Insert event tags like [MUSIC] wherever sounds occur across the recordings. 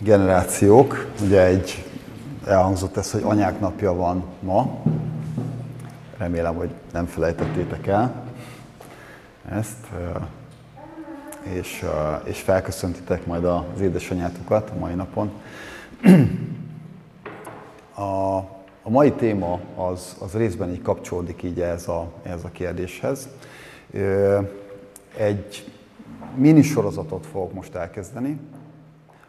generációk. Ugye egy elhangzott ez, hogy anyák napja van ma. Remélem, hogy nem felejtettétek el ezt, és, és felköszöntitek majd az édesanyátokat a mai napon. [CLEARS THROAT] A, a mai téma az, az részben így kapcsolódik így ez a, ez a kérdéshez. Egy minisorozatot fogok most elkezdeni,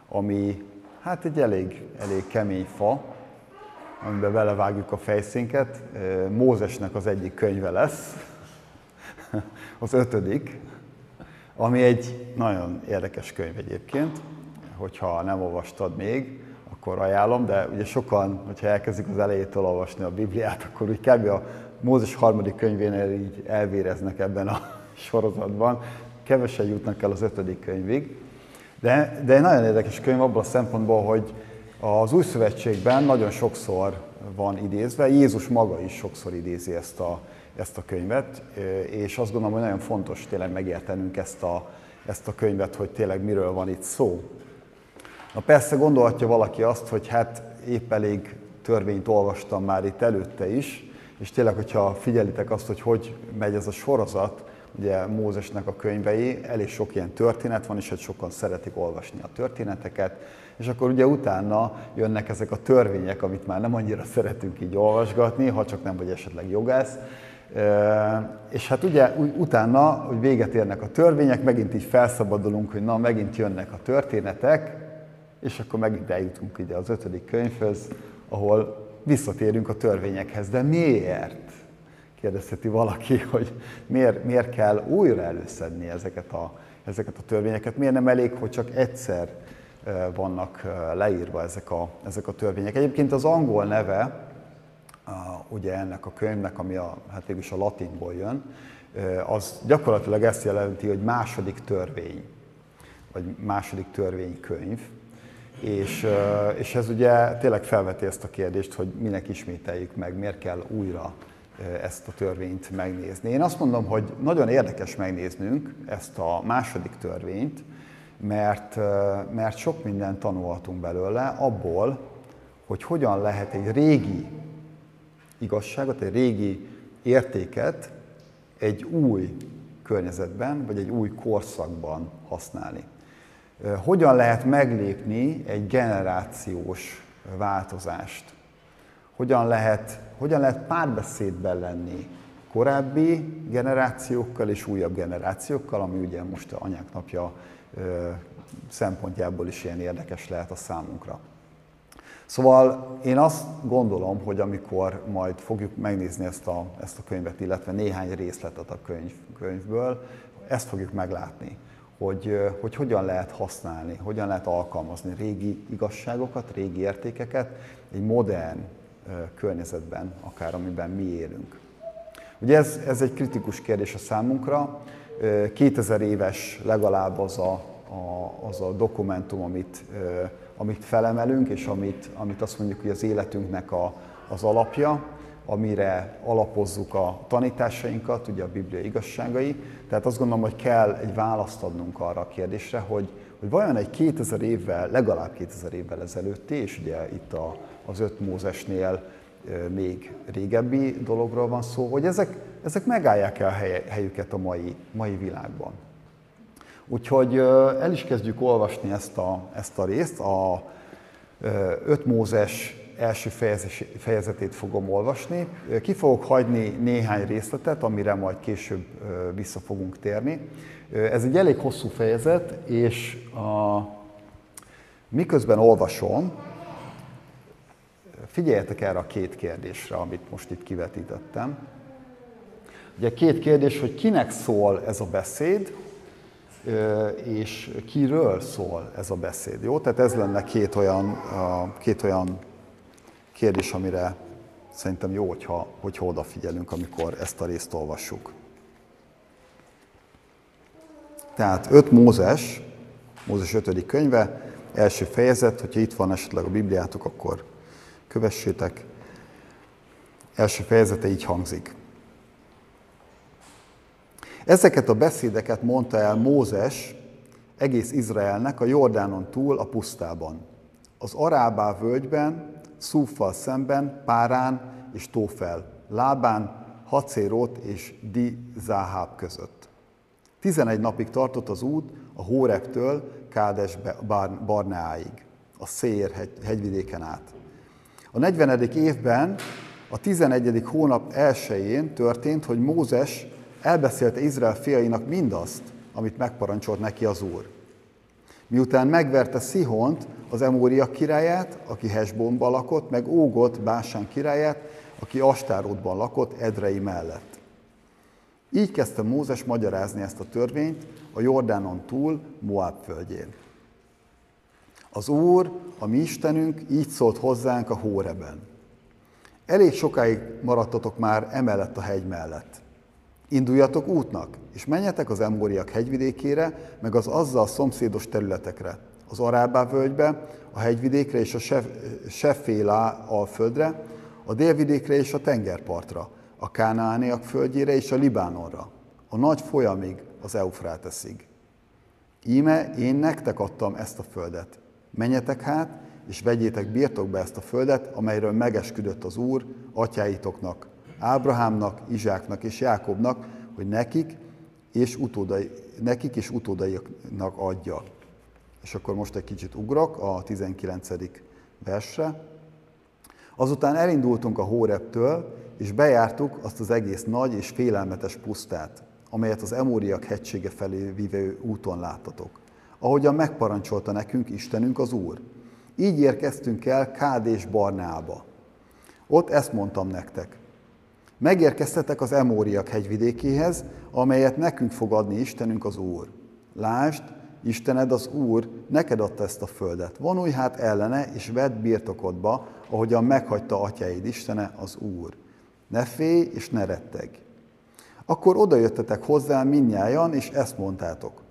ami hát egy elég, elég kemény fa, amiben belevágjuk a fejszénket. Mózesnek az egyik könyve lesz, [LAUGHS] az ötödik, ami egy nagyon érdekes könyv egyébként, hogyha nem olvastad még, akkor ajánlom, de ugye sokan, hogyha elkezdik az elejétől olvasni a Bibliát, akkor úgy kb. a Mózes harmadik könyvénél így elvéreznek ebben a [LAUGHS] sorozatban. Kevesen jutnak el az ötödik könyvig. De, de egy nagyon érdekes könyv abban a szempontból, hogy az Új Szövetségben nagyon sokszor van idézve, Jézus maga is sokszor idézi ezt a, ezt a könyvet, és azt gondolom, hogy nagyon fontos tényleg megértenünk ezt a, ezt a könyvet, hogy tényleg miről van itt szó. Na persze gondolhatja valaki azt, hogy hát épp elég törvényt olvastam már itt előtte is, és tényleg, hogyha figyelitek azt, hogy hogy megy ez a sorozat, ugye Mózesnek a könyvei, elég sok ilyen történet van, és hogy sokan szeretik olvasni a történeteket, és akkor ugye utána jönnek ezek a törvények, amit már nem annyira szeretünk így olvasgatni, ha csak nem vagy esetleg jogász, és hát ugye utána, hogy véget érnek a törvények, megint így felszabadulunk, hogy na, megint jönnek a történetek, és akkor megint eljutunk ide az ötödik könyvhöz, ahol visszatérünk a törvényekhez. De miért? Kérdezheti valaki, [LAUGHS] hogy miért, miért kell újra előszedni ezeket a, ezeket a törvényeket. Miért nem elég, hogy csak egyszer vannak leírva ezek a, ezek a törvények. Egyébként az angol neve, ugye ennek a könyvnek, ami a, hát végülis a latinból jön, az gyakorlatilag ezt jelenti, hogy második törvény, vagy második törvénykönyv. És, és ez ugye tényleg felveti ezt a kérdést, hogy minek ismételjük meg, miért kell újra ezt a törvényt megnézni. Én azt mondom, hogy nagyon érdekes megnéznünk ezt a második törvényt, mert, mert sok mindent tanulhatunk belőle abból, hogy hogyan lehet egy régi igazságot, egy régi értéket egy új környezetben, vagy egy új korszakban használni. Hogyan lehet meglépni egy generációs változást? Hogyan lehet, hogyan lehet párbeszédben lenni korábbi generációkkal és újabb generációkkal, ami ugye most a anyák napja szempontjából is ilyen érdekes lehet a számunkra. Szóval én azt gondolom, hogy amikor majd fogjuk megnézni ezt a, ezt a könyvet, illetve néhány részletet a könyv, könyvből, ezt fogjuk meglátni, hogy, hogy hogyan lehet használni, hogyan lehet alkalmazni régi igazságokat, régi értékeket egy modern környezetben, akár amiben mi élünk. Ugye ez, ez egy kritikus kérdés a számunkra. 2000 éves legalább az a, a, az a dokumentum, amit amit felemelünk, és amit, amit azt mondjuk, hogy az életünknek a, az alapja, amire alapozzuk a tanításainkat, ugye a Biblia igazságai. Tehát azt gondolom, hogy kell egy választ adnunk arra a kérdésre, hogy, hogy vajon egy 2000 évvel, legalább 2000 évvel ezelőtti, és ugye itt a, az öt Mózesnél még régebbi dologról van szó, hogy ezek, ezek megállják el helyüket a mai, mai világban. Úgyhogy el is kezdjük olvasni ezt a, ezt a részt. A 5 Mózes első fejezetét fogom olvasni. Ki fogok hagyni néhány részletet, amire majd később vissza fogunk térni. Ez egy elég hosszú fejezet, és a, miközben olvasom, figyeljetek erre a két kérdésre, amit most itt kivetítettem. Ugye két kérdés, hogy kinek szól ez a beszéd, és kiről szól ez a beszéd. Jó? Tehát ez lenne két olyan, két olyan kérdés, amire szerintem jó, hogyha, hogyha odafigyelünk, amikor ezt a részt olvassuk. Tehát 5 Mózes, Mózes 5. könyve, első fejezet, hogyha itt van esetleg a Bibliátok, akkor kövessétek. Első fejezete így hangzik. Ezeket a beszédeket mondta el Mózes egész Izraelnek a Jordánon túl a pusztában. Az Arábá völgyben, Szúffal szemben, Párán és Tófel, Lábán, Hacérót és Di Záháb között. 11 napig tartott az út a Hóreptől Kádes Barneáig, a Szér hegy, hegyvidéken át. A 40. évben, a 11. hónap elsőjén történt, hogy Mózes elbeszélte Izrael fiainak mindazt, amit megparancsolt neki az Úr. Miután megverte Szihont, az Emória királyát, aki Hesbonban lakott, meg Ógot, Básán királyát, aki Astárodban lakott Edrei mellett. Így kezdte Mózes magyarázni ezt a törvényt a Jordánon túl, Moab földjén. Az Úr, a mi Istenünk így szólt hozzánk a Hóreben. Elég sokáig maradtatok már emellett a hegy mellett. Induljatok útnak, és menjetek az Emóriak hegyvidékére, meg az azzal szomszédos területekre, az Arábá völgybe, a hegyvidékre és a Sefélá alföldre, a délvidékre és a tengerpartra, a Kánaániak földjére és a Libánonra, a nagy folyamig, az Eufráteszig. Íme én nektek adtam ezt a földet. Menjetek hát, és vegyétek birtokba ezt a földet, amelyről megesküdött az Úr atyáitoknak, Ábrahámnak, Izsáknak és Jákobnak, hogy nekik és, utódai, nekik és utódaiknak adja. És akkor most egy kicsit ugrok a 19. versre. Azután elindultunk a Hóreptől, és bejártuk azt az egész nagy és félelmetes pusztát, amelyet az Emóriak hegysége felé vívő úton láttatok, ahogyan megparancsolta nekünk Istenünk az Úr. Így érkeztünk el Kád és Barnába. Ott ezt mondtam nektek. Megérkeztetek az Emóriak hegyvidékéhez, amelyet nekünk fog adni Istenünk az Úr. Lásd, Istened az Úr neked adta ezt a földet. Vonulj hát ellene, és vedd birtokodba, ahogyan meghagyta atyáid Istene az Úr. Ne félj, és ne retteg. Akkor odajöttetek hozzá minnyájan, és ezt mondtátok.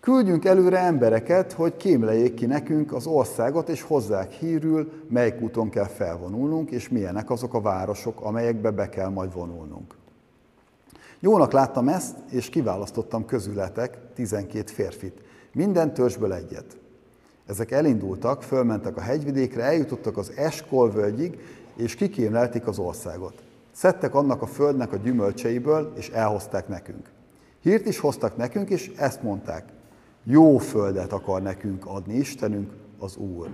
Küldjünk előre embereket, hogy kémlejék ki nekünk az országot, és hozzák hírül, melyik úton kell felvonulnunk, és milyenek azok a városok, amelyekbe be kell majd vonulnunk. Jónak láttam ezt, és kiválasztottam közületek 12 férfit, minden törzsből egyet. Ezek elindultak, fölmentek a hegyvidékre, eljutottak az Eskol völgyig, és kikémlelték az országot. Szedtek annak a földnek a gyümölcseiből, és elhozták nekünk. Hírt is hoztak nekünk, és ezt mondták. Jó földet akar nekünk adni Istenünk, az Úr.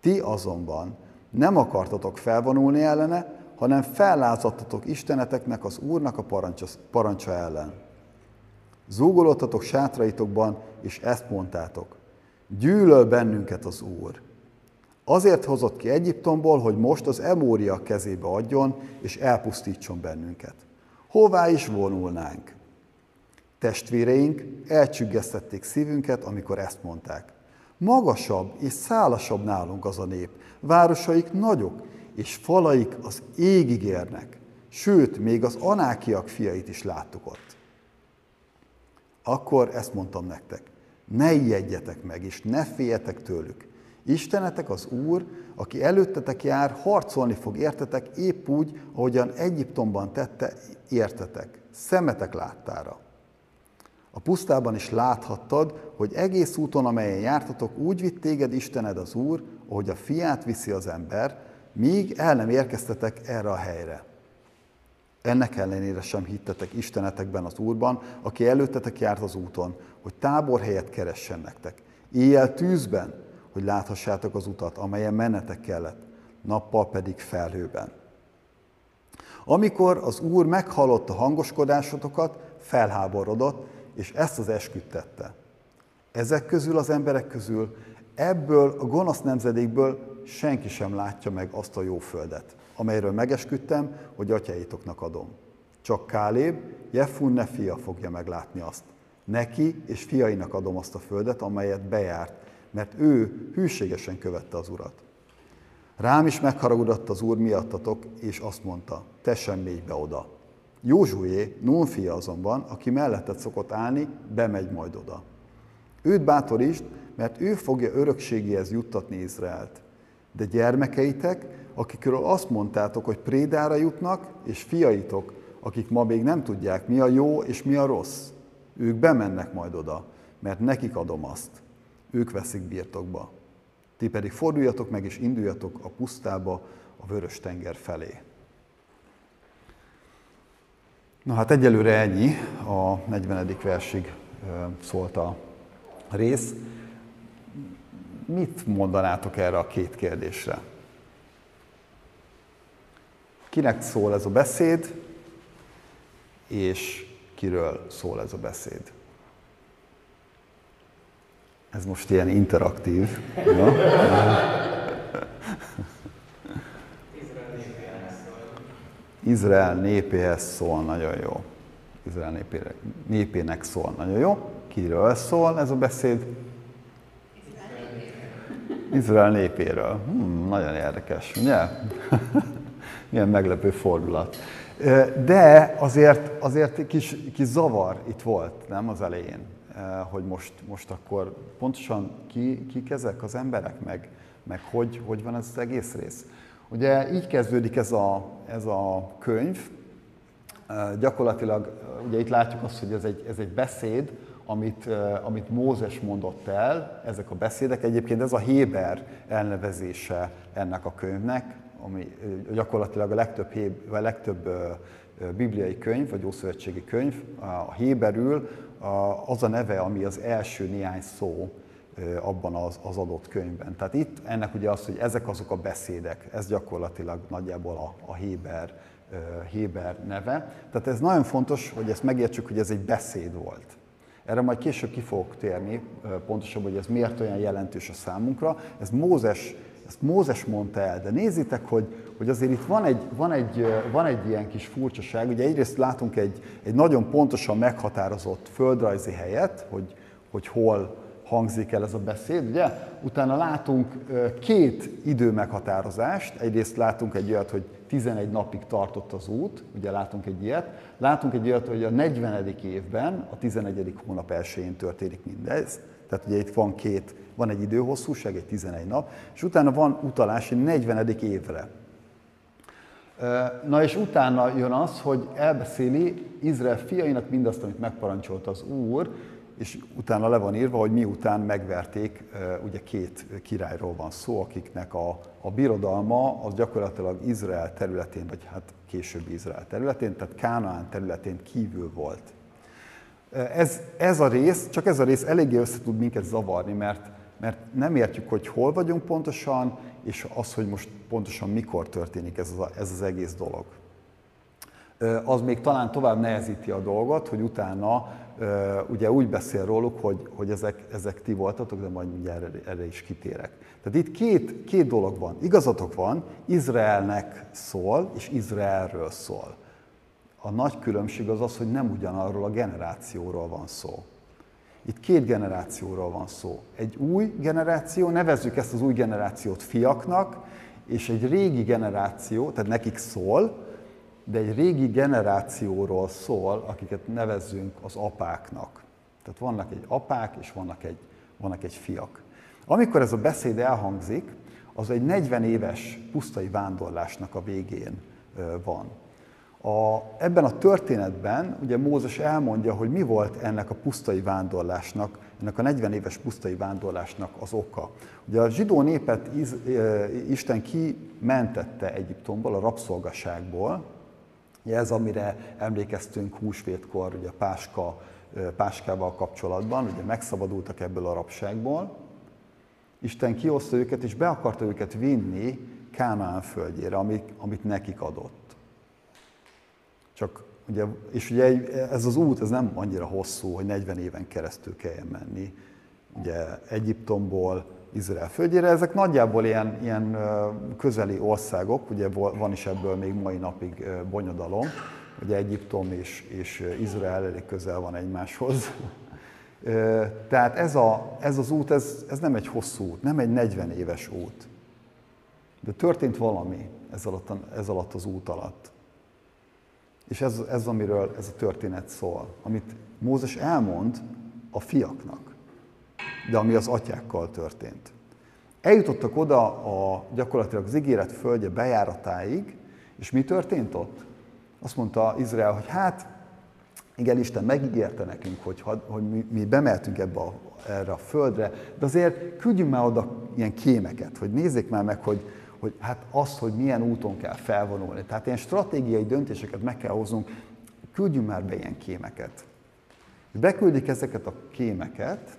Ti azonban nem akartatok felvonulni ellene, hanem fellázadtatok Isteneteknek, az Úrnak a parancsa, parancsa ellen. Zúgolódtatok sátraitokban, és ezt mondtátok. Gyűlöl bennünket az Úr. Azért hozott ki Egyiptomból, hogy most az Emória kezébe adjon, és elpusztítson bennünket. Hová is vonulnánk? Testvéreink elcsüggesztették szívünket, amikor ezt mondták. Magasabb és szálasabb nálunk az a nép, városaik nagyok, és falaik az égig érnek. Sőt, még az anákiak fiait is láttuk ott. Akkor ezt mondtam nektek, ne ijedjetek meg, és ne féljetek tőlük. Istenetek az Úr, aki előttetek jár, harcolni fog értetek, épp úgy, ahogyan Egyiptomban tette értetek, szemetek láttára. A pusztában is láthattad, hogy egész úton, amelyen jártatok, úgy vitt téged Istened az Úr, ahogy a fiát viszi az ember, míg el nem érkeztetek erre a helyre. Ennek ellenére sem hittetek Istenetekben az Úrban, aki előttetek járt az úton, hogy táborhelyet keressen nektek. Éjjel tűzben, hogy láthassátok az utat, amelyen mennetek kellett, nappal pedig felhőben. Amikor az Úr meghallotta hangoskodásotokat, felháborodott, és ezt az esküt tette. Ezek közül az emberek közül, ebből a gonosz nemzedékből senki sem látja meg azt a jó földet, amelyről megesküdtem, hogy atyáitoknak adom. Csak Káléb, Jefunne fia fogja meglátni azt. Neki és fiainak adom azt a földet, amelyet bejárt, mert ő hűségesen követte az urat. Rám is megharagudott az úr miattatok, és azt mondta, te sem mégy be oda. Józsué, Nun fia azonban, aki melletted szokott állni, bemegy majd oda. Őt bátorítsd, mert ő fogja örökségéhez juttatni Izraelt. De gyermekeitek, akikről azt mondtátok, hogy prédára jutnak, és fiaitok, akik ma még nem tudják, mi a jó és mi a rossz, ők bemennek majd oda, mert nekik adom azt. Ők veszik birtokba. Ti pedig forduljatok meg és induljatok a pusztába, a vörös tenger felé. Na hát egyelőre ennyi, a 40. versig szólt a rész. Mit mondanátok erre a két kérdésre? Kinek szól ez a beszéd, és kiről szól ez a beszéd? Ez most ilyen interaktív. Ja? Izrael népéhez szól, nagyon jó. Izrael népére, népének szól, nagyon jó. Kiről szól ez a beszéd? Izrael népéről. Hmm, nagyon érdekes, ugye? [LAUGHS] Milyen meglepő fordulat. De azért, azért kis, kis zavar itt volt, nem az elején, hogy most, most akkor pontosan ki, kik ezek az emberek, meg, meg hogy, hogy van ez az egész rész. Ugye így kezdődik ez a, ez a könyv, gyakorlatilag ugye itt látjuk azt, hogy ez egy, ez egy beszéd, amit, amit Mózes mondott el, ezek a beszédek. Egyébként ez a Héber elnevezése ennek a könyvnek, ami gyakorlatilag a legtöbb, a legtöbb bibliai könyv, vagy ószövetségi könyv, a héberül az a neve, ami az első néhány szó abban az, az adott könyvben. Tehát itt ennek ugye az, hogy ezek azok a beszédek, ez gyakorlatilag nagyjából a, a Héber, Héber neve. Tehát ez nagyon fontos, hogy ezt megértsük, hogy ez egy beszéd volt. Erre majd később ki fogok térni, pontosabban, hogy ez miért olyan jelentős a számunkra. Ez Mózes, ezt Mózes mondta el, de nézzétek, hogy, hogy azért itt van egy, van, egy, van egy ilyen kis furcsaság. Ugye egyrészt látunk egy, egy nagyon pontosan meghatározott földrajzi helyet, hogy, hogy hol, hangzik el ez a beszéd, ugye? Utána látunk két idő meghatározást. Egyrészt látunk egy olyat, hogy 11 napig tartott az út, ugye látunk egy ilyet. Látunk egy olyat, hogy a 40. évben, a 11. hónap elsőjén történik mindez. Tehát ugye itt van két, van egy időhosszúság, egy 11 nap, és utána van utalás egy 40. évre. Na és utána jön az, hogy elbeszéli Izrael fiainak mindazt, amit megparancsolt az Úr, és utána le van írva, hogy miután megverték, ugye két királyról van szó, akiknek a, a birodalma az gyakorlatilag Izrael területén, vagy hát később Izrael területén, tehát Kánaán területén kívül volt. Ez, ez a rész, csak ez a rész eléggé össze tud minket zavarni, mert, mert nem értjük, hogy hol vagyunk pontosan, és az, hogy most pontosan mikor történik ez az, ez az egész dolog. Az még talán tovább nehezíti a dolgot, hogy utána ugye úgy beszél róluk, hogy, hogy ezek, ezek ti voltatok, de majd mindjárt erre, erre is kitérek. Tehát itt két, két dolog van. Igazatok van, Izraelnek szól, és Izraelről szól. A nagy különbség az az, hogy nem ugyanarról a generációról van szó. Itt két generációról van szó. Egy új generáció, nevezzük ezt az új generációt fiaknak, és egy régi generáció, tehát nekik szól, de egy régi generációról szól, akiket nevezzünk az apáknak. Tehát vannak egy apák, és vannak egy, vannak egy fiak. Amikor ez a beszéd elhangzik, az egy 40 éves pusztai vándorlásnak a végén van. A, ebben a történetben ugye Mózes elmondja, hogy mi volt ennek a pusztai vándorlásnak, ennek a 40 éves pusztai vándorlásnak az oka. Ugye a zsidó népet Isten kimentette Egyiptomból, a rabszolgaságból, Ugye ez, amire emlékeztünk húsvétkor, ugye a Páska, Páskával kapcsolatban, ugye megszabadultak ebből a rabságból. Isten kihozta őket, és be akarta őket vinni Kánaán földjére, amit, amit nekik adott. Csak ugye, és ugye ez az út, ez nem annyira hosszú, hogy 40 éven keresztül kelljen menni. Ugye Egyiptomból Izrael földjére. Ezek nagyjából ilyen, ilyen közeli országok, ugye van is ebből még mai napig bonyodalom, ugye Egyiptom és, és Izrael elég közel van egymáshoz. [LAUGHS] Tehát ez, a, ez az út, ez, ez nem egy hosszú út, nem egy 40 éves út. De történt valami ez alatt, ez alatt az út alatt. És ez, ez, amiről ez a történet szól, amit Mózes elmond a fiaknak de ami az atyákkal történt. Eljutottak oda a, gyakorlatilag az ígéret földje bejáratáig, és mi történt ott? Azt mondta Izrael, hogy hát, igen, Isten megígérte nekünk, hogy, hogy mi, mi bemeltünk ebbe a, erre a földre, de azért küldjünk már oda ilyen kémeket, hogy nézzék már meg, hogy, hogy hát azt, hogy milyen úton kell felvonulni. Tehát ilyen stratégiai döntéseket meg kell hoznunk, küldjünk már be ilyen kémeket. És beküldik ezeket a kémeket,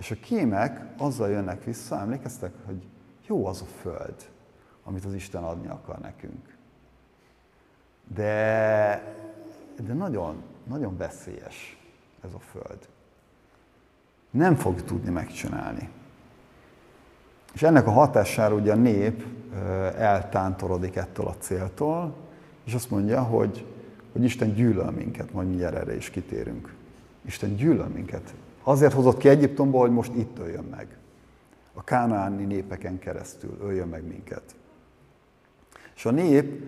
és a kémek azzal jönnek vissza, emlékeztek, hogy jó az a föld, amit az Isten adni akar nekünk. De, de nagyon, nagyon veszélyes ez a föld. Nem fog tudni megcsinálni. És ennek a hatására ugye a nép eltántorodik ettől a céltól, és azt mondja, hogy, hogy Isten gyűlöl minket, majd mindjárt erre is kitérünk. Isten gyűlöl minket. Azért hozott ki Egyiptomból, hogy most itt öljön meg. A kánaáni népeken keresztül öljön meg minket. És a nép,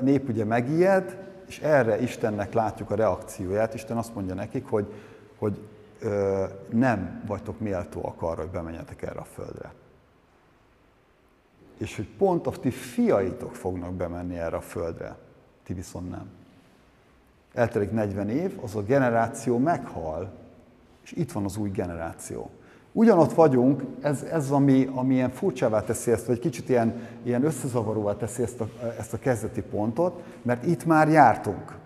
nép ugye megijed, és erre Istennek látjuk a reakcióját. Isten azt mondja nekik, hogy, hogy nem vagytok méltóak arra, hogy bemenjetek erre a földre. És hogy pont a ti fiaitok fognak bemenni erre a földre, ti viszont nem. Eltelik 40 év, az a generáció meghal, és itt van az új generáció. Ugyanott vagyunk, ez, ez ami, ami ilyen furcsává teszi ezt, vagy kicsit ilyen, ilyen összezavaróvá teszi ezt a, ezt a kezdeti pontot, mert itt már jártunk.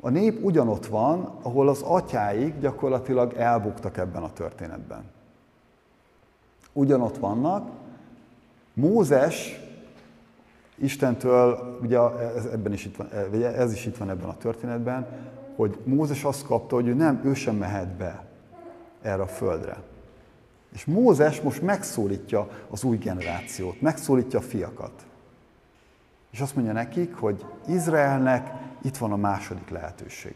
A nép ugyanott van, ahol az atyáik gyakorlatilag elbuktak ebben a történetben. Ugyanott vannak. Mózes Istentől, ugye ez, ebben is itt van, ez is itt van ebben a történetben, hogy Mózes azt kapta, hogy ő nem, ő sem mehet be erre a földre. És Mózes most megszólítja az új generációt, megszólítja a fiakat. És azt mondja nekik, hogy Izraelnek itt van a második lehetőség.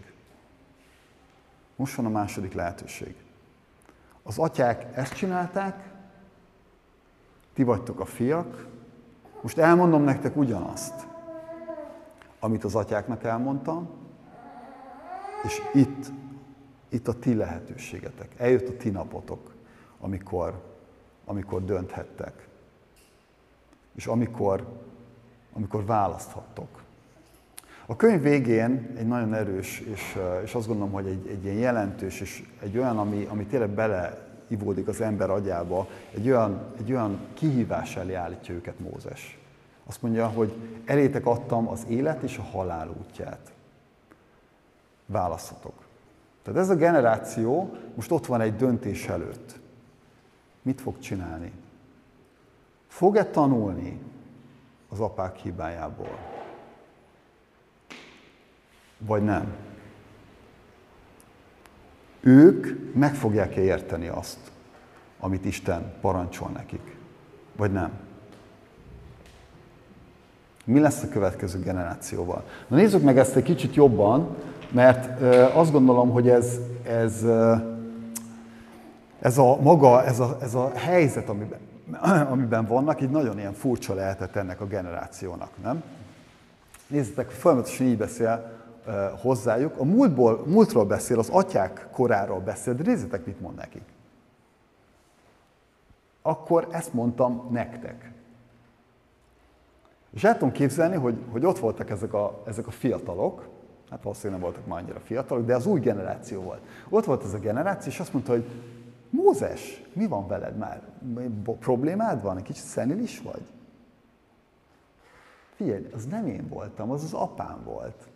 Most van a második lehetőség. Az atyák ezt csinálták, ti vagytok a fiak, most elmondom nektek ugyanazt, amit az atyáknak elmondtam, és itt, itt a ti lehetőségetek. Eljött a ti napotok, amikor, amikor dönthettek. És amikor, amikor választhattok. A könyv végén egy nagyon erős, és, és azt gondolom, hogy egy, egy ilyen jelentős, és egy olyan, ami, ami tényleg beleivódik az ember agyába, egy olyan, egy olyan kihívás elé állítja őket Mózes. Azt mondja, hogy elétek adtam az élet és a halál útját. Választhatok. Tehát ez a generáció most ott van egy döntés előtt. Mit fog csinálni? Fog-e tanulni az apák hibájából? Vagy nem? Ők meg fogják-e érteni azt, amit Isten parancsol nekik? Vagy nem? Mi lesz a következő generációval? Na nézzük meg ezt egy kicsit jobban, mert azt gondolom, hogy ez, ez, ez a maga, ez a, ez a helyzet, amiben, [CLEARS THROAT] amiben vannak, így nagyon ilyen furcsa lehetett ennek a generációnak, nem? Nézzétek, folyamatosan így beszél hozzájuk, a múltból, múltról beszél, az atyák koráról beszél, de nézzétek, mit mond nekik. Akkor ezt mondtam nektek. És el tudom képzelni, hogy, hogy ott voltak ezek a, ezek a fiatalok, hát valószínűleg nem voltak már annyira fiatalok, de az új generáció volt. Ott volt ez a generáció, és azt mondta, hogy Mózes, mi van veled már? Problémád van? Egy kicsit szenilis vagy? Figyelj, az nem én voltam, az az apám volt.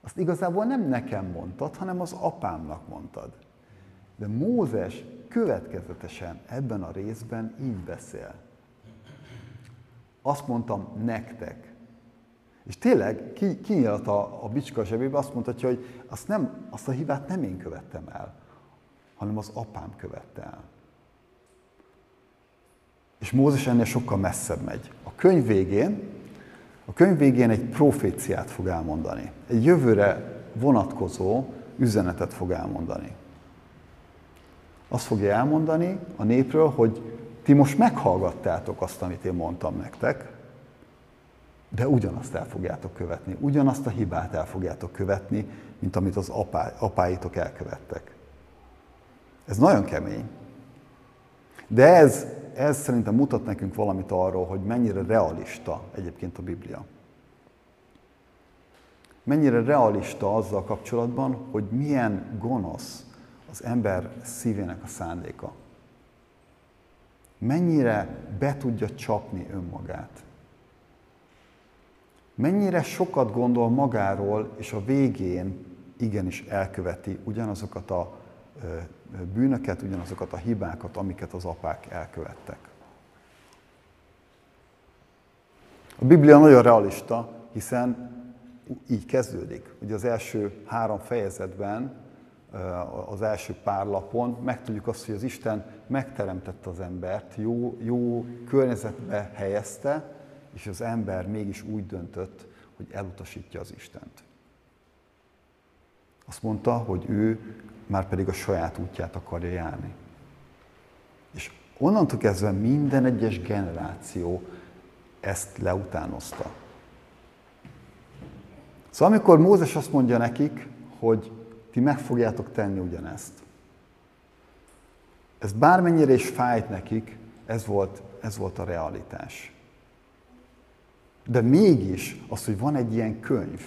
Azt igazából nem nekem mondtad, hanem az apámnak mondtad. De Mózes következetesen ebben a részben így beszél. Azt mondtam nektek. És tényleg ki, kinyílt a, a bicska zsebébe, azt mondhatja, hogy azt, nem, azt a hibát nem én követtem el, hanem az apám követte el. És Mózes ennél sokkal messzebb megy. A könyv végén, a könyv végén egy proféciát fog elmondani. Egy jövőre vonatkozó üzenetet fog elmondani. Azt fogja elmondani a népről, hogy ti most meghallgattátok azt, amit én mondtam nektek, de ugyanazt el fogjátok követni, ugyanazt a hibát el fogjátok követni, mint amit az apá, apáitok elkövettek. Ez nagyon kemény. De ez, ez szerintem mutat nekünk valamit arról, hogy mennyire realista egyébként a Biblia. Mennyire realista azzal kapcsolatban, hogy milyen gonosz az ember szívének a szándéka. Mennyire be tudja csapni önmagát. Mennyire sokat gondol magáról, és a végén igenis elköveti ugyanazokat a bűnöket, ugyanazokat a hibákat, amiket az apák elkövettek. A Biblia nagyon realista, hiszen így kezdődik. Ugye az első három fejezetben, az első pár lapon megtudjuk azt, hogy az Isten megteremtette az embert, jó, jó környezetbe helyezte, és az ember mégis úgy döntött, hogy elutasítja az Istent. Azt mondta, hogy ő már pedig a saját útját akarja járni. És onnantól kezdve minden egyes generáció ezt leutánozta. Szóval amikor Mózes azt mondja nekik, hogy ti meg fogjátok tenni ugyanezt, ez bármennyire is fájt nekik, ez volt, ez volt a realitás. De mégis az, hogy van egy ilyen könyv,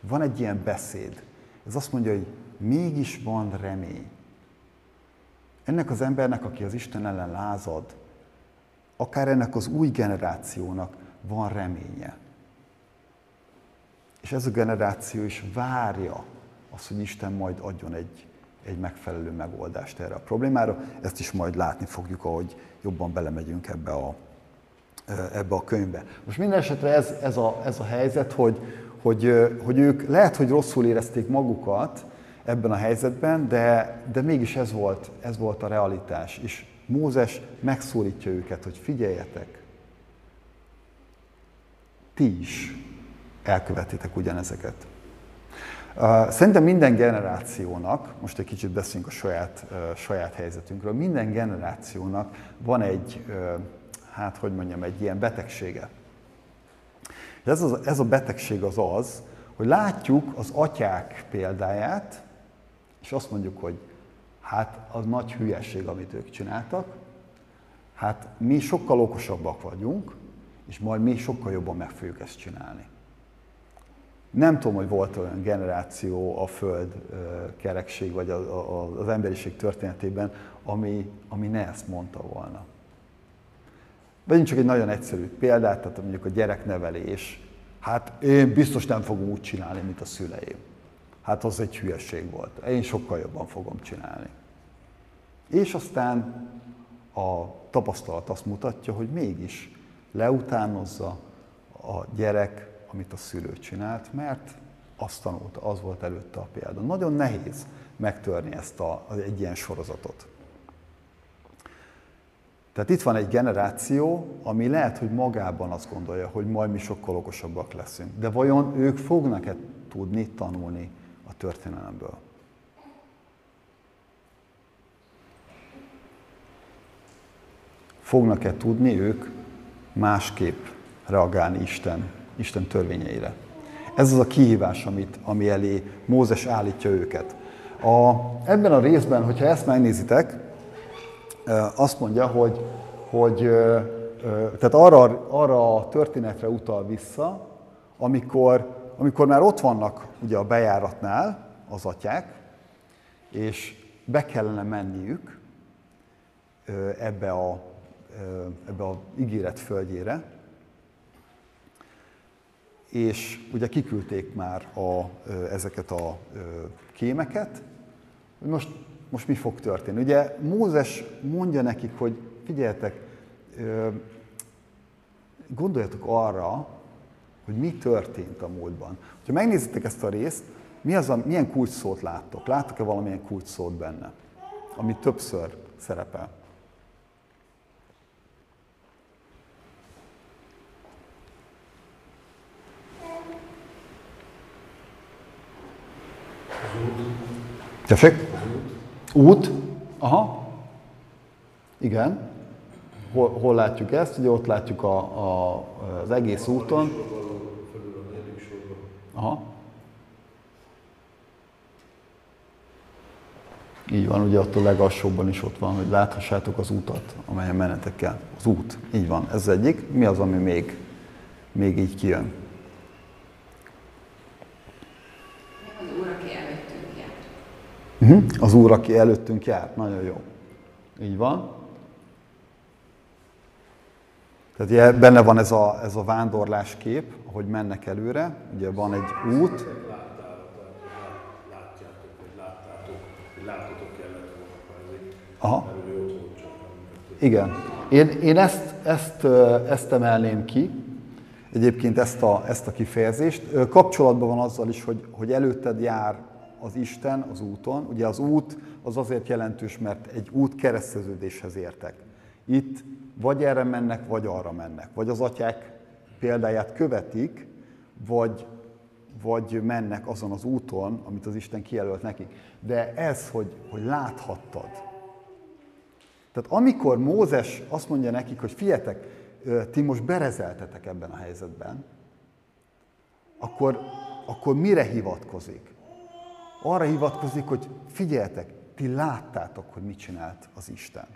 van egy ilyen beszéd, ez azt mondja, hogy mégis van remény. Ennek az embernek, aki az Isten ellen lázad, akár ennek az új generációnak van reménye. És ez a generáció is várja azt, hogy Isten majd adjon egy, egy megfelelő megoldást erre a problémára. Ezt is majd látni fogjuk, ahogy jobban belemegyünk ebbe a, ebbe a könyvbe. Most minden esetre ez, ez, a, ez a helyzet, hogy, hogy, hogy ők lehet, hogy rosszul érezték magukat ebben a helyzetben, de, de mégis ez volt, ez volt a realitás. És Mózes megszólítja őket, hogy figyeljetek, ti is elkövetitek ugyanezeket. Szerintem minden generációnak, most egy kicsit beszélünk a saját, saját helyzetünkről, minden generációnak van egy, hát hogy mondjam, egy ilyen betegsége. Ez, az, ez a betegség az az, hogy látjuk az atyák példáját, és azt mondjuk, hogy hát az nagy hülyeség, amit ők csináltak, hát mi sokkal okosabbak vagyunk, és majd mi sokkal jobban meg fogjuk ezt csinálni. Nem tudom, hogy volt olyan generáció a Föld kerekség, vagy az emberiség történetében, ami, ami ne ezt mondta volna. Vegyünk csak egy nagyon egyszerű példát, tehát mondjuk a gyereknevelés. Hát én biztos nem fogom úgy csinálni, mint a szüleim. Hát az egy hülyeség volt. Én sokkal jobban fogom csinálni. És aztán a tapasztalat azt mutatja, hogy mégis leutánozza a gyerek, amit a szülő csinált, mert azt tanulta, az volt előtte a példa. Nagyon nehéz megtörni ezt a, egy ilyen sorozatot. Tehát itt van egy generáció, ami lehet, hogy magában azt gondolja, hogy majd mi sokkal okosabbak leszünk. De vajon ők fognak-e tudni tanulni a történelemből? Fognak-e tudni ők másképp reagálni Isten, Isten törvényeire? Ez az a kihívás, amit, ami elé Mózes állítja őket. A, ebben a részben, hogyha ezt megnézitek, azt mondja, hogy, hogy tehát arra, arra a történetre utal vissza, amikor, amikor már ott vannak ugye a bejáratnál az atyák, és be kellene menniük ebbe a, ebbe a ígéret földjére, és ugye kiküldték már a, ezeket a kémeket, most most mi fog történni. Ugye Mózes mondja nekik, hogy figyeljetek, gondoljatok arra, hogy mi történt a múltban. Ha megnézitek ezt a részt, mi az a, milyen kulcsszót láttok? Láttok-e valamilyen kulcsszót benne, ami többször szerepel? Tessék? Út. Aha. Igen. Hol, hol látjuk ezt? Ugye ott látjuk a, a, az egész úton. Aha. Így van, ugye ott a legalsóbban is ott van, hogy láthassátok az útat, amelyen menetek kell. Az út, így van, ez egyik. Mi az, ami még, még így kijön? Uh-huh. Az Úr, aki előttünk járt. Nagyon jó. Így van. Tehát benne van ez a, ez a vándorlás kép, ahogy mennek előre. Ugye van egy út. Aha. Igen. Én, én ezt, ezt, ezt emelném ki, egyébként ezt a, ezt a kifejezést. Kapcsolatban van azzal is, hogy, hogy előtted jár az Isten az úton. Ugye az út az azért jelentős, mert egy út kereszteződéshez értek. Itt vagy erre mennek, vagy arra mennek. Vagy az atyák példáját követik, vagy, vagy mennek azon az úton, amit az Isten kijelölt nekik. De ez, hogy, hogy láthattad. Tehát amikor Mózes azt mondja nekik, hogy figyeljetek, ti most berezeltetek ebben a helyzetben, akkor, akkor mire hivatkozik? Arra hivatkozik, hogy figyeljetek, ti láttátok, hogy mit csinált az Isten.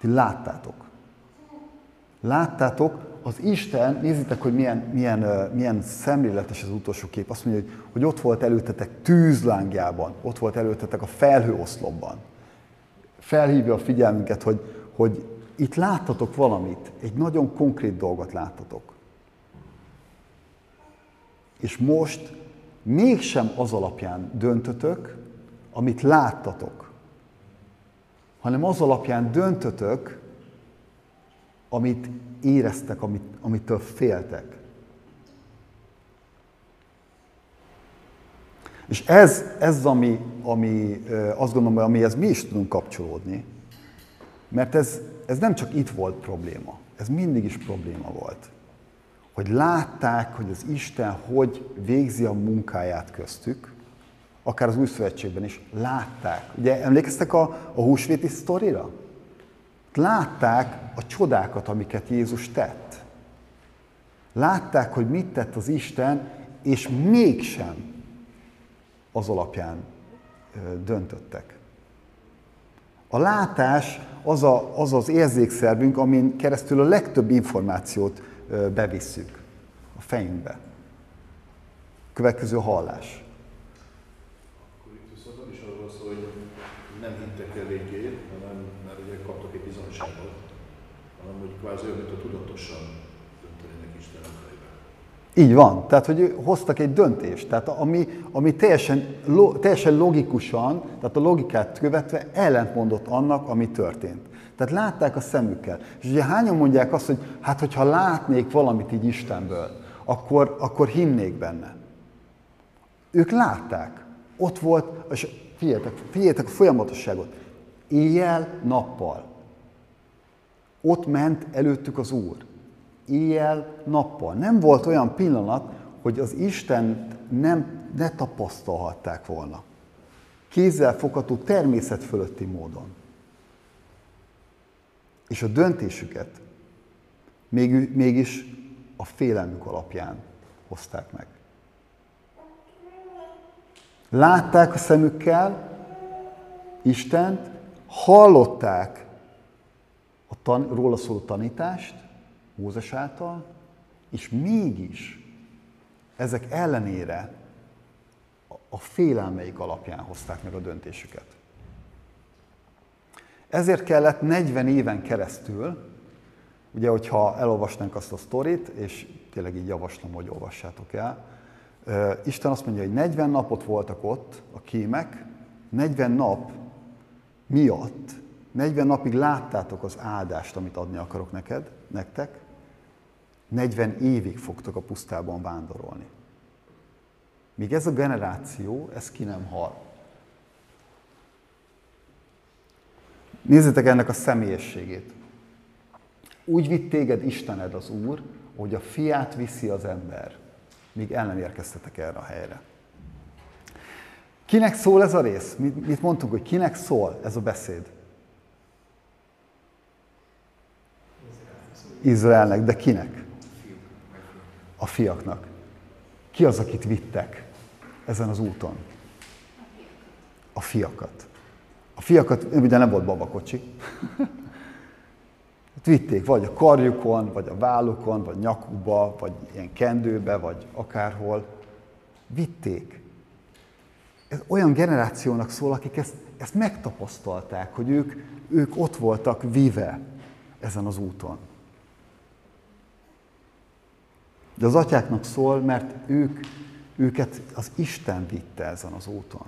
Ti láttátok. Láttátok, az Isten, nézzétek, hogy milyen, milyen, milyen szemléletes az utolsó kép. Azt mondja, hogy, hogy ott volt előttetek tűzlángjában, ott volt előttetek a felhőoszlopban. Felhívja a figyelmünket, hogy, hogy itt láttatok valamit, egy nagyon konkrét dolgot láttatok. És most mégsem az alapján döntötök, amit láttatok, hanem az alapján döntötök, amit éreztek, amit, amitől féltek. És ez, ez ami, ami azt gondolom, hogy amihez mi is tudunk kapcsolódni, mert ez, ez nem csak itt volt probléma, ez mindig is probléma volt. Hogy látták, hogy az Isten hogy végzi a munkáját köztük, akár az új szövetségben is látták. Ugye emlékeztek a, a húsvéti sztorira? Látták a csodákat, amiket Jézus tett. Látták, hogy mit tett az Isten, és mégsem az alapján döntöttek. A látás az, a, az az érzékszervünk, amin keresztül a legtöbb információt bevisszük a fejünkbe. Következő hallás. Akkor itt viszont is arról szól, hogy nem hittek eléggé, hanem mert ugye kaptak egy bizonyságot, hanem hogy kvázi olyan, mint a tudatosan döntenének Isten így van, tehát hogy hoztak egy döntést, tehát ami, ami teljesen, lo, teljesen logikusan, tehát a logikát követve ellentmondott annak, ami történt. Tehát látták a szemükkel. És ugye hányan mondják azt, hogy hát hogyha látnék valamit így Istenből, akkor, akkor hinnék benne. Ők látták. Ott volt, és figyeljetek, figyeljetek a folyamatosságot. Éjjel, nappal. Ott ment előttük az Úr éjjel, nappal. Nem volt olyan pillanat, hogy az Isten nem, ne tapasztalhatták volna. Kézzel fogható természet fölötti módon. És a döntésüket még, mégis a félelmük alapján hozták meg. Látták a szemükkel Istent, hallották a tan- róla szóló tanítást, Mózes által, és mégis ezek ellenére a félelmeik alapján hozták meg a döntésüket. Ezért kellett 40 éven keresztül, ugye, hogyha elolvasnánk azt a sztorit, és tényleg így javaslom, hogy olvassátok el, Isten azt mondja, hogy 40 napot voltak ott a kémek, 40 nap miatt, 40 napig láttátok az áldást, amit adni akarok neked, nektek, 40 évig fogtok a pusztában vándorolni. Míg ez a generáció, ez ki nem hal. Nézzétek ennek a személyességét. Úgy vitt téged Istened az Úr, hogy a fiát viszi az ember, míg el nem érkeztetek erre a helyre. Kinek szól ez a rész? Mit, mit mondtunk, hogy kinek szól ez a beszéd? Izraelnek, de kinek? a fiaknak. Ki az, akit vittek ezen az úton? A fiakat. Fiakat, ugye nem volt babakocsi, [LAUGHS] hát vitték vagy a karjukon, vagy a vállukon, vagy nyakukba, vagy ilyen kendőbe, vagy akárhol. Vitték. ez olyan generációnak szól, akik ezt, ezt megtapasztalták, hogy ők, ők ott voltak vive ezen az úton. De az atyáknak szól, mert ők, őket az Isten vitte ezen az úton.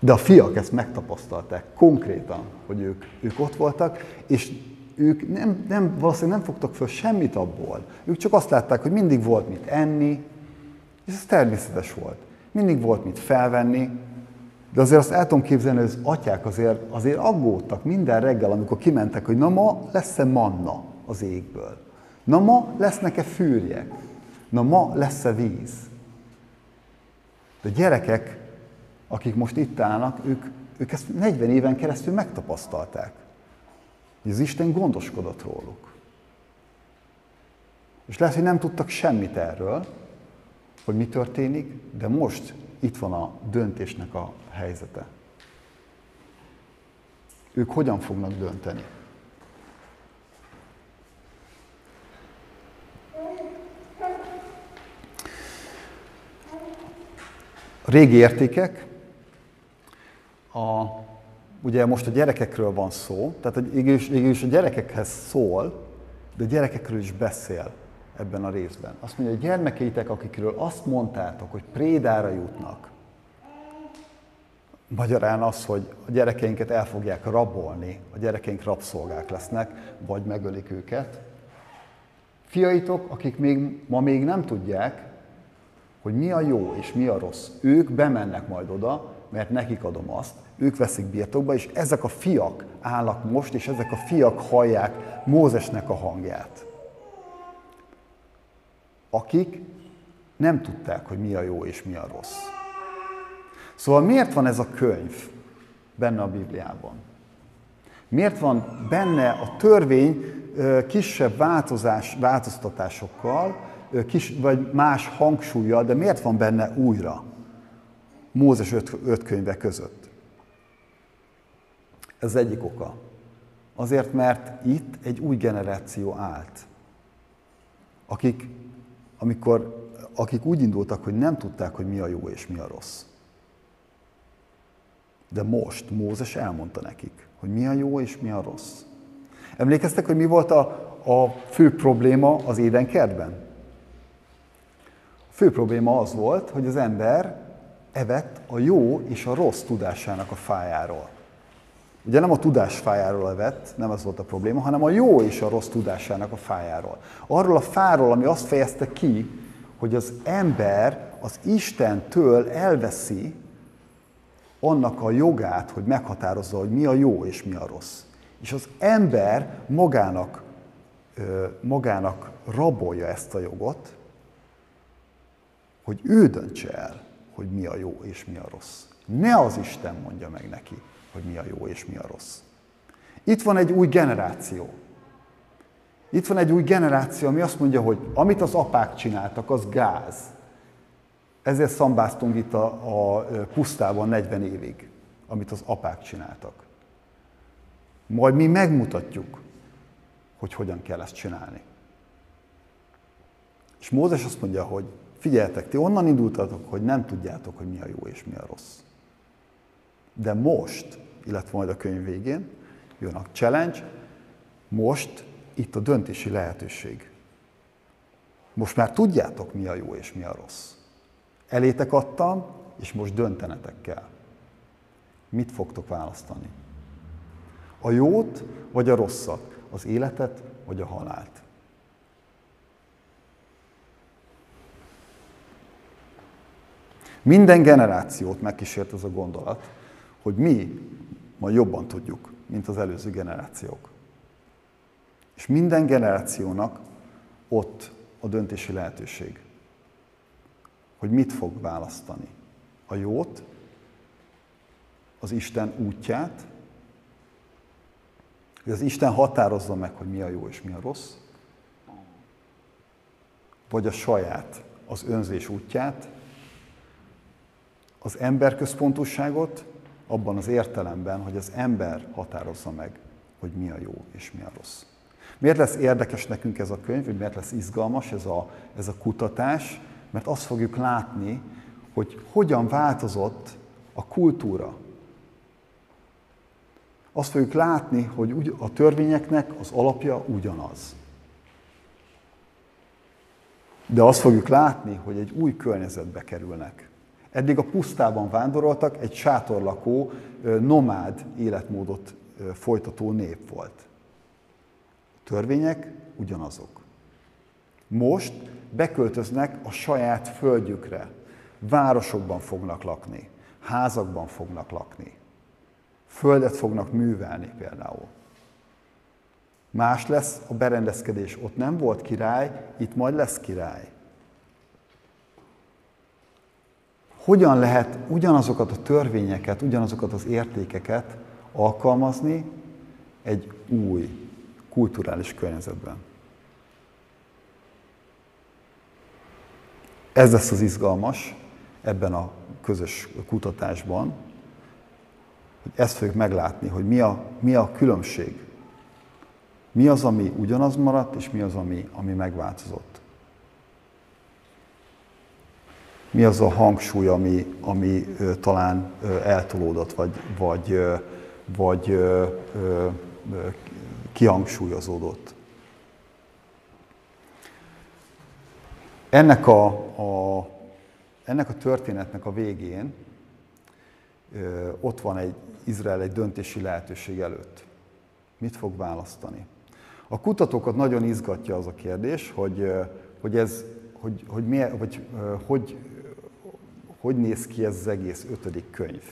De a fiak ezt megtapasztalták konkrétan, hogy ők, ők ott voltak, és ők nem, nem, valószínűleg nem fogtak föl semmit abból. Ők csak azt látták, hogy mindig volt mit enni, és ez természetes volt. Mindig volt mit felvenni, de azért azt el tudom képzelni, hogy az atyák azért, azért aggódtak minden reggel, amikor kimentek, hogy na ma lesz-e manna az égből. Na ma lesznek-e fűrjek? Na ma lesz-e víz? De gyerekek, akik most itt állnak, ők, ők ezt 40 éven keresztül megtapasztalták. Hogy az Isten gondoskodott róluk. És lehet, hogy nem tudtak semmit erről, hogy mi történik, de most itt van a döntésnek a helyzete. Ők hogyan fognak dönteni? Régi értékek, a, ugye most a gyerekekről van szó, tehát végül is, a gyerekekhez szól, de a gyerekekről is beszél ebben a részben. Azt mondja, hogy gyermekeitek, akikről azt mondtátok, hogy prédára jutnak, Magyarán az, hogy a gyerekeinket el fogják rabolni, a gyerekeink rabszolgák lesznek, vagy megölik őket. Fiaitok, akik még, ma még nem tudják, hogy mi a jó és mi a rossz, ők bemennek majd oda, mert nekik adom azt, ők veszik birtokba, és ezek a fiak állnak most, és ezek a fiak hallják Mózesnek a hangját akik nem tudták, hogy mi a jó és mi a rossz. Szóval miért van ez a könyv benne a Bibliában? Miért van benne a törvény kisebb változás, változtatásokkal, kis, vagy más hangsúlya, de miért van benne újra Mózes öt, öt könyve között? Ez egyik oka. Azért, mert itt egy új generáció állt, akik amikor, akik úgy indultak, hogy nem tudták, hogy mi a jó és mi a rossz. De most Mózes elmondta nekik, hogy mi a jó és mi a rossz. Emlékeztek, hogy mi volt a, a fő probléma az édenkertben? A fő probléma az volt, hogy az ember evett a jó és a rossz tudásának a fájáról. Ugye nem a tudás fájáról evett, nem ez volt a probléma, hanem a jó és a rossz tudásának a fájáról. Arról a fáról, ami azt fejezte ki, hogy az ember az Istentől elveszi annak a jogát, hogy meghatározza, hogy mi a jó és mi a rossz. És az ember magának, magának rabolja ezt a jogot, hogy ő döntse el, hogy mi a jó és mi a rossz. Ne az Isten mondja meg neki hogy mi a jó és mi a rossz. Itt van egy új generáció. Itt van egy új generáció, ami azt mondja, hogy amit az apák csináltak, az gáz. Ezért szambáztunk itt a, a pusztában 40 évig, amit az apák csináltak. Majd mi megmutatjuk, hogy hogyan kell ezt csinálni. És Mózes azt mondja, hogy figyeljetek, ti onnan indultatok, hogy nem tudjátok, hogy mi a jó és mi a rossz. De most, illetve majd a könyv végén, jön a challenge, most itt a döntési lehetőség. Most már tudjátok, mi a jó és mi a rossz. Elétek adtam, és most döntenetek kell. Mit fogtok választani? A jót vagy a rosszat? Az életet vagy a halált? Minden generációt megkísért ez a gondolat, hogy mi ma jobban tudjuk, mint az előző generációk. És minden generációnak ott a döntési lehetőség, hogy mit fog választani. A jót, az Isten útját, hogy az Isten határozza meg, hogy mi a jó és mi a rossz, vagy a saját, az önzés útját, az emberközpontúságot, abban az értelemben, hogy az ember határozza meg, hogy mi a jó és mi a rossz. Miért lesz érdekes nekünk ez a könyv, hogy miért lesz izgalmas ez a, ez a kutatás? mert azt fogjuk látni, hogy hogyan változott a kultúra. Azt fogjuk látni, hogy a törvényeknek az alapja ugyanaz. De azt fogjuk látni, hogy egy új környezetbe kerülnek. Eddig a pusztában vándoroltak, egy sátorlakó, nomád életmódot folytató nép volt. A törvények ugyanazok. Most beköltöznek a saját földjükre. Városokban fognak lakni, házakban fognak lakni. Földet fognak művelni például. Más lesz a berendezkedés. Ott nem volt király, itt majd lesz király. Hogyan lehet ugyanazokat a törvényeket, ugyanazokat az értékeket alkalmazni egy új kulturális környezetben? Ez lesz az izgalmas ebben a közös kutatásban, hogy ezt fogjuk meglátni, hogy mi a, mi a különbség. Mi az, ami ugyanaz maradt, és mi az, ami, ami megváltozott. Mi az a hangsúly, ami, ami talán eltolódott, vagy, vagy, vagy kihangsúlyozódott. Ennek a, a, ennek a történetnek a végén ott van egy Izrael egy döntési lehetőség előtt. Mit fog választani? A kutatókat nagyon izgatja az a kérdés, hogy, hogy ez, hogy, hogy, milyen, vagy, hogy, hogy néz ki ez az egész ötödik könyv.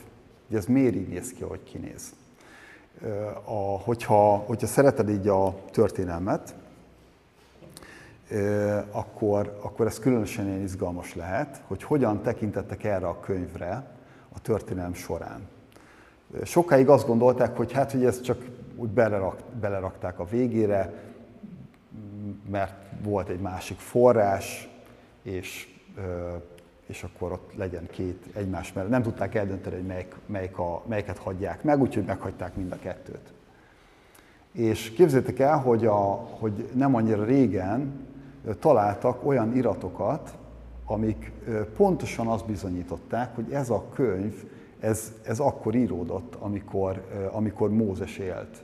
Hogy ez miért így néz ki, ahogy kinéz. A, hogyha, hogyha szereted így a történelmet, akkor, akkor ez különösen ilyen izgalmas lehet, hogy hogyan tekintettek erre a könyvre a történelem során. Sokáig azt gondolták, hogy hát, hogy ez csak úgy belerak, belerakták a végére, mert volt egy másik forrás, és, és akkor ott legyen két egymás mellett. Nem tudták eldönteni, hogy melyik, melyik a, melyiket hagyják meg, úgyhogy meghagyták mind a kettőt. És képzeljétek el, hogy, a, hogy nem annyira régen találtak olyan iratokat, amik pontosan azt bizonyították, hogy ez a könyv, ez, ez akkor íródott, amikor, amikor Mózes élt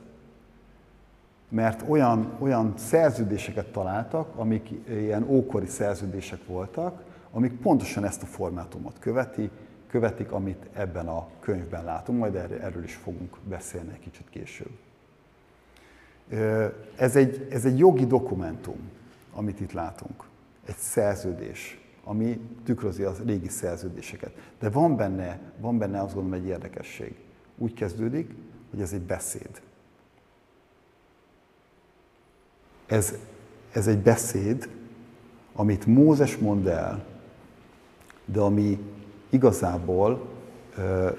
mert olyan, olyan szerződéseket találtak, amik ilyen ókori szerződések voltak, amik pontosan ezt a formátumot követi, követik, amit ebben a könyvben látunk, majd erről is fogunk beszélni egy kicsit később. Ez egy, ez egy jogi dokumentum, amit itt látunk. Egy szerződés, ami tükrözi az régi szerződéseket. De van benne, van benne azt gondolom egy érdekesség. Úgy kezdődik, hogy ez egy beszéd. Ez, ez egy beszéd, amit Mózes mond el, de ami igazából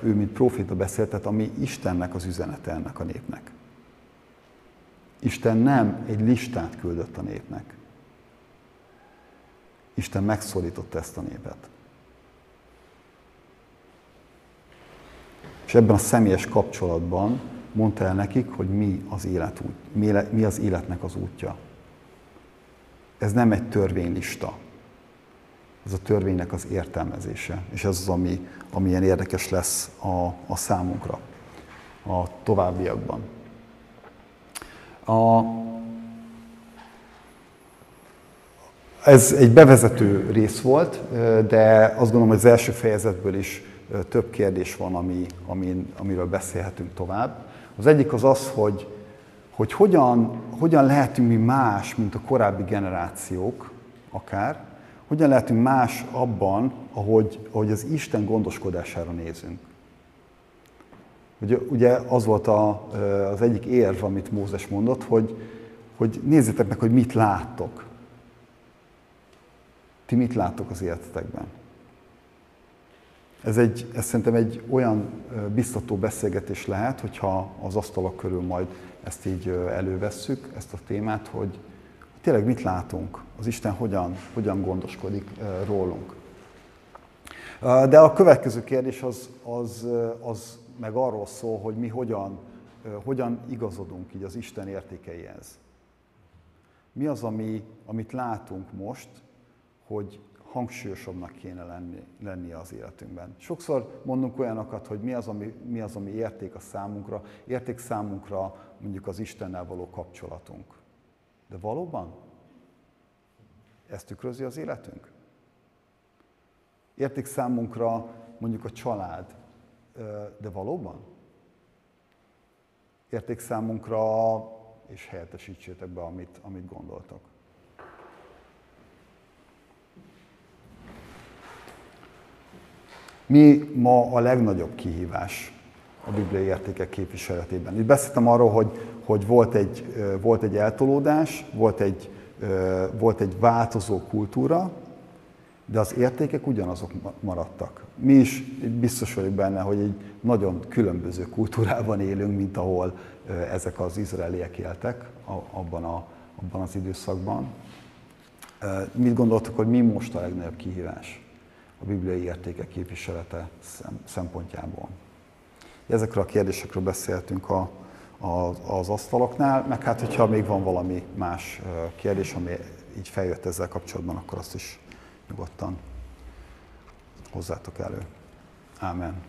ő, mint proféta beszélt, tehát ami Istennek az üzenete ennek a népnek. Isten nem egy listát küldött a népnek. Isten megszólította ezt a népet. És ebben a személyes kapcsolatban mondta el nekik, hogy mi az, élet út, mi az életnek az útja. Ez nem egy törvénylista. Ez a törvénynek az értelmezése. És ez az, ami, ami érdekes lesz a, a számunkra a továbbiakban. A, ez egy bevezető rész volt, de azt gondolom, hogy az első fejezetből is több kérdés van, ami, ami, amiről beszélhetünk tovább. Az egyik az az, hogy, hogy hogyan, hogyan lehetünk mi más, mint a korábbi generációk, akár, hogyan lehetünk más abban, ahogy, ahogy az Isten gondoskodására nézünk. Ugye, ugye az volt a, az egyik érv, amit Mózes mondott, hogy, hogy nézzétek meg, hogy mit láttok. Ti mit láttok az életetekben? Ez, egy, ez szerintem egy olyan biztató beszélgetés lehet, hogyha az asztalok körül majd ezt így elővesszük, ezt a témát, hogy tényleg mit látunk, az Isten hogyan, hogyan gondoskodik rólunk. De a következő kérdés az, az, az meg arról szól, hogy mi hogyan, hogyan igazodunk így az Isten értékeihez. Mi az, ami, amit látunk most, hogy hangsúlyosabbnak kéne lenni, lennie az életünkben. Sokszor mondunk olyanokat, hogy mi az, ami, mi az, ami érték a számunkra. Érték számunkra mondjuk az Istennel való kapcsolatunk. De valóban? Ezt tükrözi az életünk? Érték számunkra mondjuk a család, de valóban? Érték számunkra, és helyettesítsétek be, amit, amit gondoltok. Mi ma a legnagyobb kihívás a bibliai értékek képviseletében? Itt beszéltem arról, hogy, hogy volt, egy, volt egy eltolódás, volt egy, volt egy változó kultúra, de az értékek ugyanazok maradtak. Mi is biztos vagyok benne, hogy egy nagyon különböző kultúrában élünk, mint ahol ezek az izraeliek éltek abban, a, abban az időszakban. Mit gondoltok, hogy mi most a legnagyobb kihívás a bibliai értékek képviselete szempontjából? Ezekről a kérdésekről beszéltünk a, az asztaloknál, meg hát, hogyha még van valami más kérdés, ami így feljött ezzel kapcsolatban, akkor azt is nyugodtan hozzátok elő. Amen.